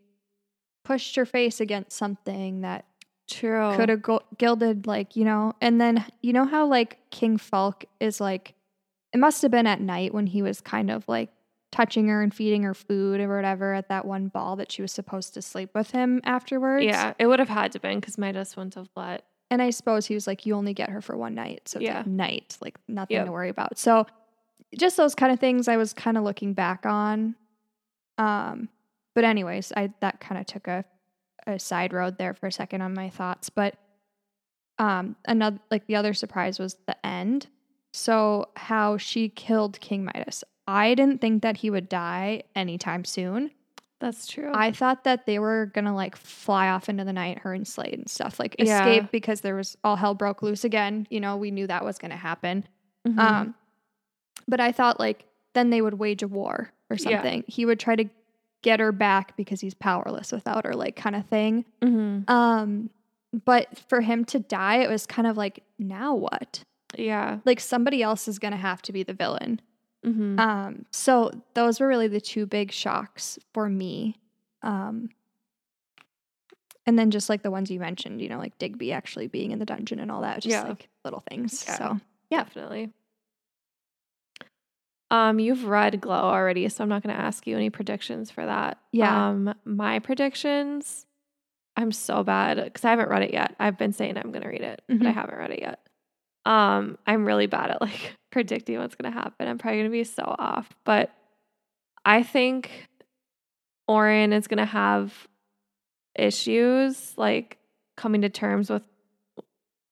S1: pushed her face against something that
S2: True.
S1: could have go- gilded like, you know, and then you know how like King Fulke is like it must have been at night when he was kind of like touching her and feeding her food or whatever at that one ball that she was supposed to sleep with him afterwards.
S2: Yeah, it would have had to been because Midas wouldn't have let.
S1: And I suppose he was like, you only get her for one night. So it's
S2: Yeah.
S1: like night, like nothing
S2: Yep.
S1: to worry about. So just those kind of things I was kind of looking back on. Um, but anyways, I that kind of took a, a side road there for a second on my thoughts. But um another like the other surprise was the end. So how she killed King Midas. I didn't think that he would die anytime soon.
S2: That's true.
S1: I thought that they were gonna like fly off into the night, her and Slade and stuff, like
S2: Yeah.
S1: escape because there was all hell broke loose again. You know, we knew that was gonna happen.
S2: Mhm.
S1: Um, but I thought like then they would wage a war or
S2: Yeah.
S1: something. He would try to get her back because he's powerless without her, like kind of thing.
S2: Mhm.
S1: Um, but for him to die, it was kind of like now what?
S2: yeah.
S1: Like somebody else is gonna have to be the villain.
S2: Hmm
S1: Um, so those were really the two big shocks for me. Um, and then just like the ones you mentioned, you know, like Digby actually being in the dungeon and all that, just
S2: Yeah.
S1: like little things.
S2: Yeah.
S1: So yeah.
S2: Definitely. Um, you've read Glow already, so I'm not going to ask you any predictions for that.
S1: Yeah.
S2: Um, my predictions, I'm so bad because I haven't read it yet. I've been saying I'm going to read it, but I
S1: Mhm.
S2: haven't read it yet. Um, I'm really bad at like predicting what's going to happen. I'm probably going to be so off, but I think Auren is going to have issues like coming to terms with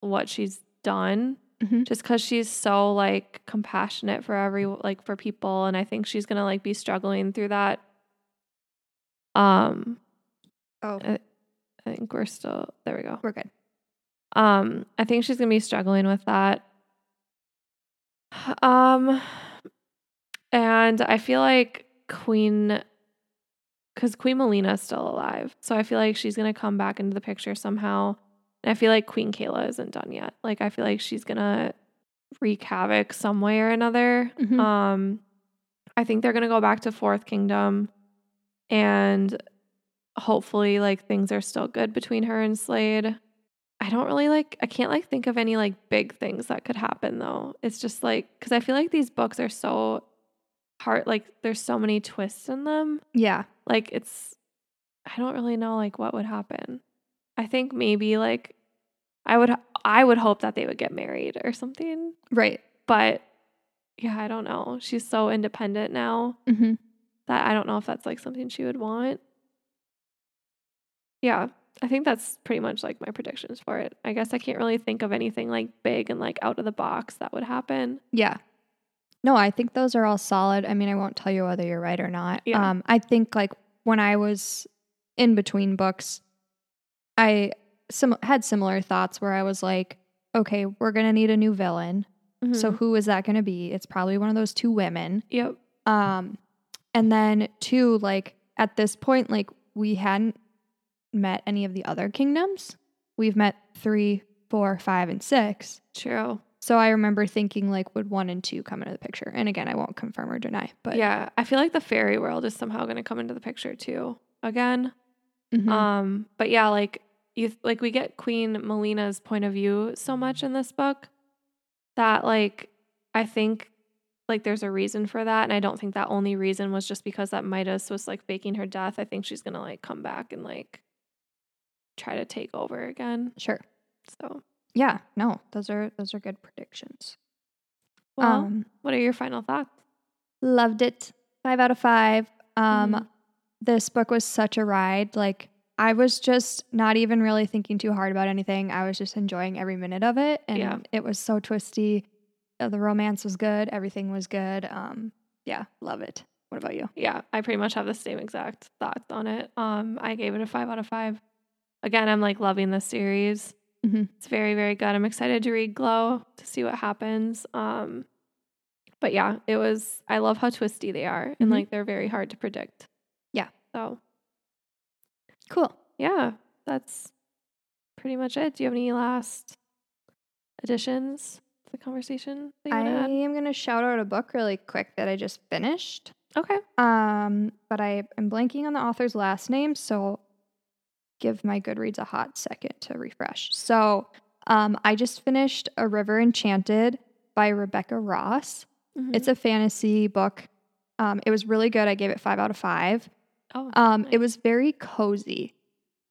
S2: what she's done
S1: Mhm.
S2: just because she's so like compassionate for every like for people and i think she's gonna like be struggling through that um
S1: oh,
S2: I, I think we're still there we go
S1: we're good.
S2: Um i think she's gonna be struggling with that. Um and i feel like queen because queen malina's still alive so i feel like she's gonna come back into the picture somehow. And i feel like queen kaila isn't done yet. Like i feel like she's gonna wreak havoc some way or another.
S1: Mhm.
S2: um i think they're gonna go back to fourth kingdom and hopefully like things are still good between her and slade I don't really like I can't like think of any like big things that could happen though. It's just like cuz I feel like these books are so hard like there's so many twists in them.
S1: Yeah.
S2: Like it's I don't really know like what would happen. I think maybe like I would I would hope that they would get married or something.
S1: Right.
S2: But yeah, I don't know. She's so independent now
S1: Mm-hmm.
S2: that I don't know if that's like something she would want. Yeah, I think that's pretty much like my predictions for it. I guess I can't really think of anything like big and like out of the box that would happen.
S1: Yeah. No, I think those are all solid. I mean, I won't tell you whether you're right or not.
S2: Yeah.
S1: Um, I think like when I was in between books, I sim- had similar thoughts where I was like, okay, we're gonna need a new villain. So
S2: Mhm.
S1: who is that gonna be? It's probably one of those two women.
S2: yep.
S1: Um, and then two, like at this point, like we hadn't met any of the other kingdoms. We've met three, four, five, and six.
S2: True.
S1: So I remember thinking like would one and two come into the picture? And again, I won't confirm or deny, but
S2: yeah, I feel like the fairy world is somehow going to come into the picture too. Again,
S1: Mhm.
S2: Um, but yeah, like you like we get Queen Malina's point of view so much in this book that like I think like there's a reason for that. And I don't think that only reason was just because that Midas was like faking her death. I think she's gonna like come back and like try to take over again.
S1: sure.
S2: So
S1: Yeah, no, those are those are good predictions.
S2: well,
S1: um,
S2: what are your final thoughts?
S1: loved it. Five out of five. Um,
S2: Mhm.
S1: this book was such a ride. Like I was just not even really thinking too hard about anything. I was just enjoying every minute of it, and
S2: Yeah.
S1: it was so twisty. Uh, The romance was good. Everything was good. Um, yeah, love it. What about you?
S2: Yeah, I pretty much have the same exact thoughts on it. Um, I gave it a five out of five. Again, I'm like loving this series.
S1: Mhm.
S2: It's very, very good. I'm excited to read Glow to see what happens. Um, but yeah, it was. I love how twisty they are, and
S1: Mhm.
S2: like they're very hard to predict.
S1: Yeah.
S2: So
S1: Cool.
S2: yeah, that's pretty much it. Do you have any last additions to the conversation
S1: I
S2: add?
S1: am going to shout out a book really quick that I just finished.
S2: Okay.
S1: Um, but I am blanking on the author's last name, so give my Goodreads a hot second to refresh. So, um, I just finished A River Enchanted by Rebecca Ross. It's a fantasy book. Um, it was really good. I gave it five out of five.
S2: oh,
S1: Um,
S2: nice.
S1: it was very cozy.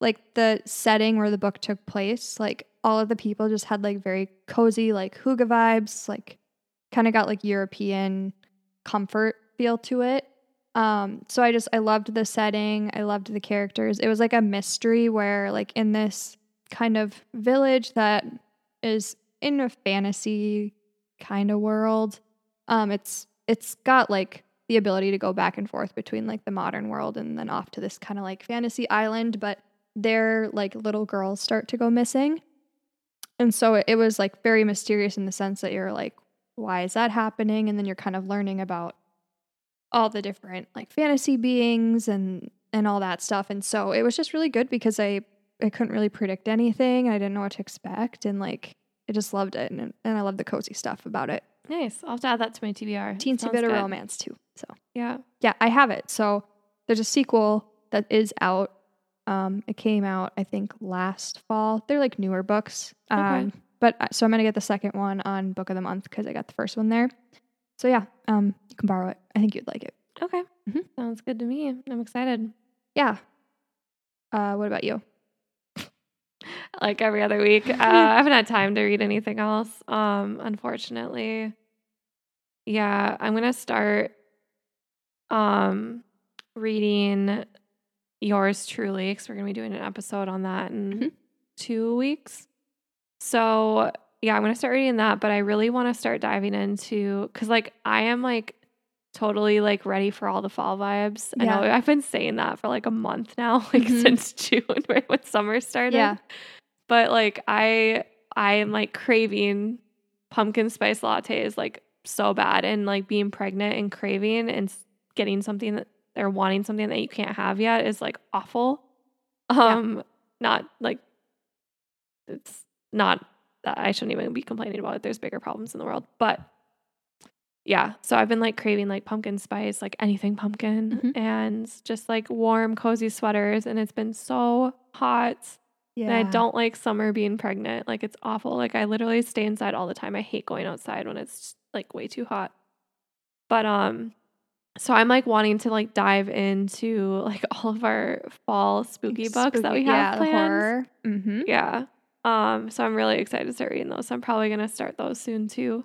S1: Like the setting where the book took place, like all of the people just had like very cozy, like hygge vibes, like kind of got like European comfort feel to it. Um, so I just I loved the setting. I loved the characters. It was like a mystery where like in this kind of village that is in a fantasy kind of world. Um, it's it's got like the ability to go back and forth between like the modern world and then off to this kind of like fantasy island, but their like little girls start to go missing. And so it, it was like very mysterious in the sense that you're like, why is that happening? And then you're kind of learning about all the different like fantasy beings and and all that stuff. And so it was just really good because I I couldn't really predict anything. I didn't know what to expect and like I just loved it and and I love the cozy stuff about it.
S2: nice. I'll have to add that to my TBR.
S1: Teensy bit of romance too. So
S2: Yeah.
S1: yeah, I have it. So there's a sequel that is out. Um, it came out I think last fall. They're like newer books.
S2: Okay.
S1: Um, but uh, so I'm gonna get the second one on Book of the Month because I got the first one there. So yeah, um, you can borrow it. I think you'd like it.
S2: Okay.
S1: Mhm.
S2: Sounds good to me. I'm excited.
S1: Yeah. Uh, what about you?
S2: Like every other week. Uh, I haven't had time to read anything else. Um, unfortunately. Yeah, I'm gonna start um reading yours truly because we're gonna be doing an episode on that in
S1: Mhm.
S2: two weeks. So yeah, I'm gonna start reading that, but I really want to start diving into because like I am like totally like ready for all the fall vibes. I know
S1: Yeah.
S2: I've been saying that for like a month now, like
S1: Mhm.
S2: since June, right when summer started.
S1: Yeah.
S2: But like I I am like craving pumpkin spice lattes like so bad and like being pregnant and craving and getting something that they're wanting something that you can't have yet is like awful. Um not like it's not I shouldn't even be complaining about it. There's bigger problems in the world. But yeah, so I've been like craving like pumpkin spice, like anything pumpkin
S1: Mhm.
S2: and just like warm cozy sweaters and it's been so hot.
S1: Yeah.
S2: And I don't like summer being pregnant. Like it's awful. Like I literally stay inside all the time. I hate going outside when it's like way too hot. But um so I'm like wanting to like dive into like all of our fall spooky books that we have
S1: yeah,
S2: planned.
S1: horror. Mm-hmm.
S2: Yeah. Um so I'm really excited to start reading those. So I'm probably going to start those soon too.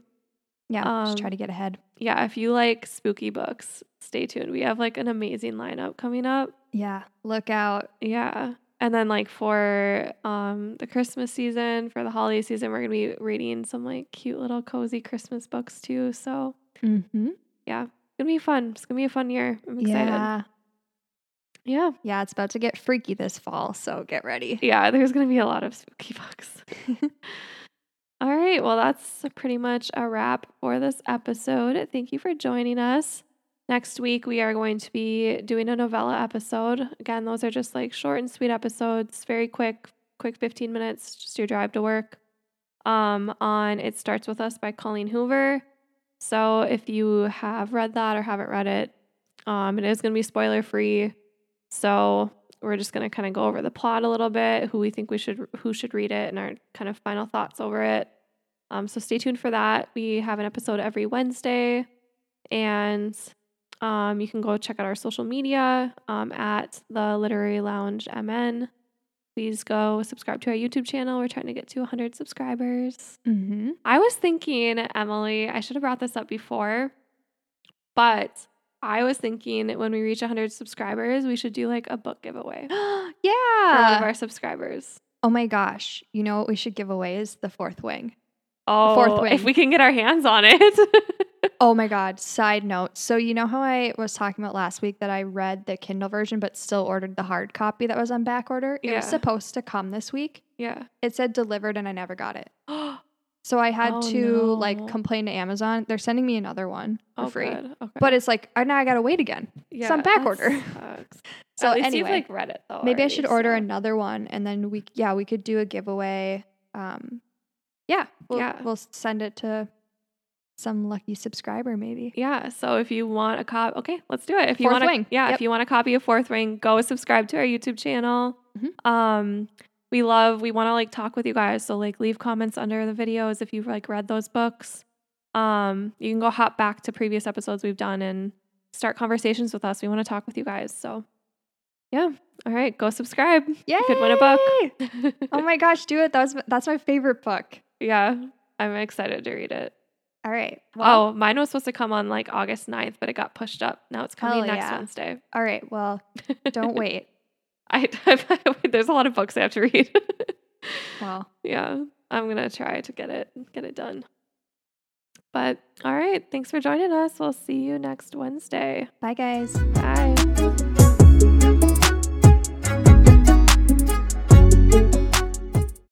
S1: Yeah. just try
S2: Um,
S1: to get ahead.
S2: Yeah, if you like spooky books, stay tuned. We have like an amazing lineup coming up.
S1: Yeah. Look out.
S2: Yeah. And then like for um the Christmas season, for the holiday season, we're gonna be reading some like cute little cozy Christmas books too. So
S1: Mm-hmm.
S2: yeah, it's gonna be fun. It's gonna be a fun year. I'm excited.
S1: Yeah.
S2: Yeah.
S1: Yeah. It's about to get freaky this fall. So get ready.
S2: Yeah, there's gonna be a lot of spooky books. All right. Well, that's pretty much a wrap for this episode. Thank you for joining us. Next week, we are going to be doing a novella episode. Again, those are just like short and sweet episodes, very quick, quick 15 minutes, just your drive to work. Um, on It Starts With Us by Colleen Hoover. So if you have read that or haven't read it, um, it is going to be spoiler free. So we're just going to kind of go over the plot a little bit, who we think we should who should read it, and our kind of final thoughts over it. Um, so stay tuned for that. We have an episode every Wednesday, and um, you can go check out our social media um, at the Literary Lounge MN. Please go subscribe to our YouTube channel. We're trying to get to 100 subscribers.
S1: Mm-hmm.
S2: I was thinking, Emily, I should have brought this up before, but I was thinking when we reach 100 subscribers, we should do like a book giveaway yeah. for one of our subscribers.
S1: Oh my gosh. You know what we should give away is the fourth wing.
S2: Oh,
S1: Fourth Wing.
S2: if we can get our hands on it.
S1: Oh my God. Side note. So, you know how I was talking about last week that I read the Kindle version, but still ordered the hard copy that was on back order? It was supposed to come this week.
S2: yeah.
S1: It said delivered and I never got it. So I had
S2: Oh,
S1: to
S2: no.
S1: like complain to Amazon. They're sending me another one for
S2: oh,
S1: free.
S2: Okay.
S1: But it's like, I now I got to wait again.
S2: yeah,
S1: on back order.
S2: sucks.
S1: So
S2: At
S1: anyway,
S2: like read it though.
S1: Maybe I should order
S2: so-
S1: another one and then we, yeah, we could do a giveaway. Um, yeah. We'll,
S2: Yeah.
S1: We'll send it to some lucky subscriber maybe.
S2: Yeah. So if you want a copy, okay, let's do it. If you
S1: Fourth
S2: want, yeah,
S1: Yep.
S2: if you want a copy of Fourth Wing, go subscribe to our YouTube channel.
S1: Mhm.
S2: Um, we love. We want to like talk with you guys. So like, leave comments under the videos if you've like read those books. Um, you can go hop back to previous episodes we've done and start conversations with us. We want to talk with you guys. So, yeah. All right, go subscribe.
S1: Yeah.
S2: You could win a book.
S1: Oh my gosh, do it. That was that's my favorite book.
S2: yeah, I'm excited to read it.
S1: All right.
S2: oh, mine was supposed to come on like August 9th, but it got pushed up. Now it's coming next
S1: yeah.
S2: Wednesday.
S1: All right. Well, don't wait.
S2: I, there's a lot of books I have to read.
S1: Well,
S2: yeah, I'm gonna try to get it get it done. But all right, thanks for joining us. We'll see you next Wednesday.
S1: bye guys.
S2: Bye.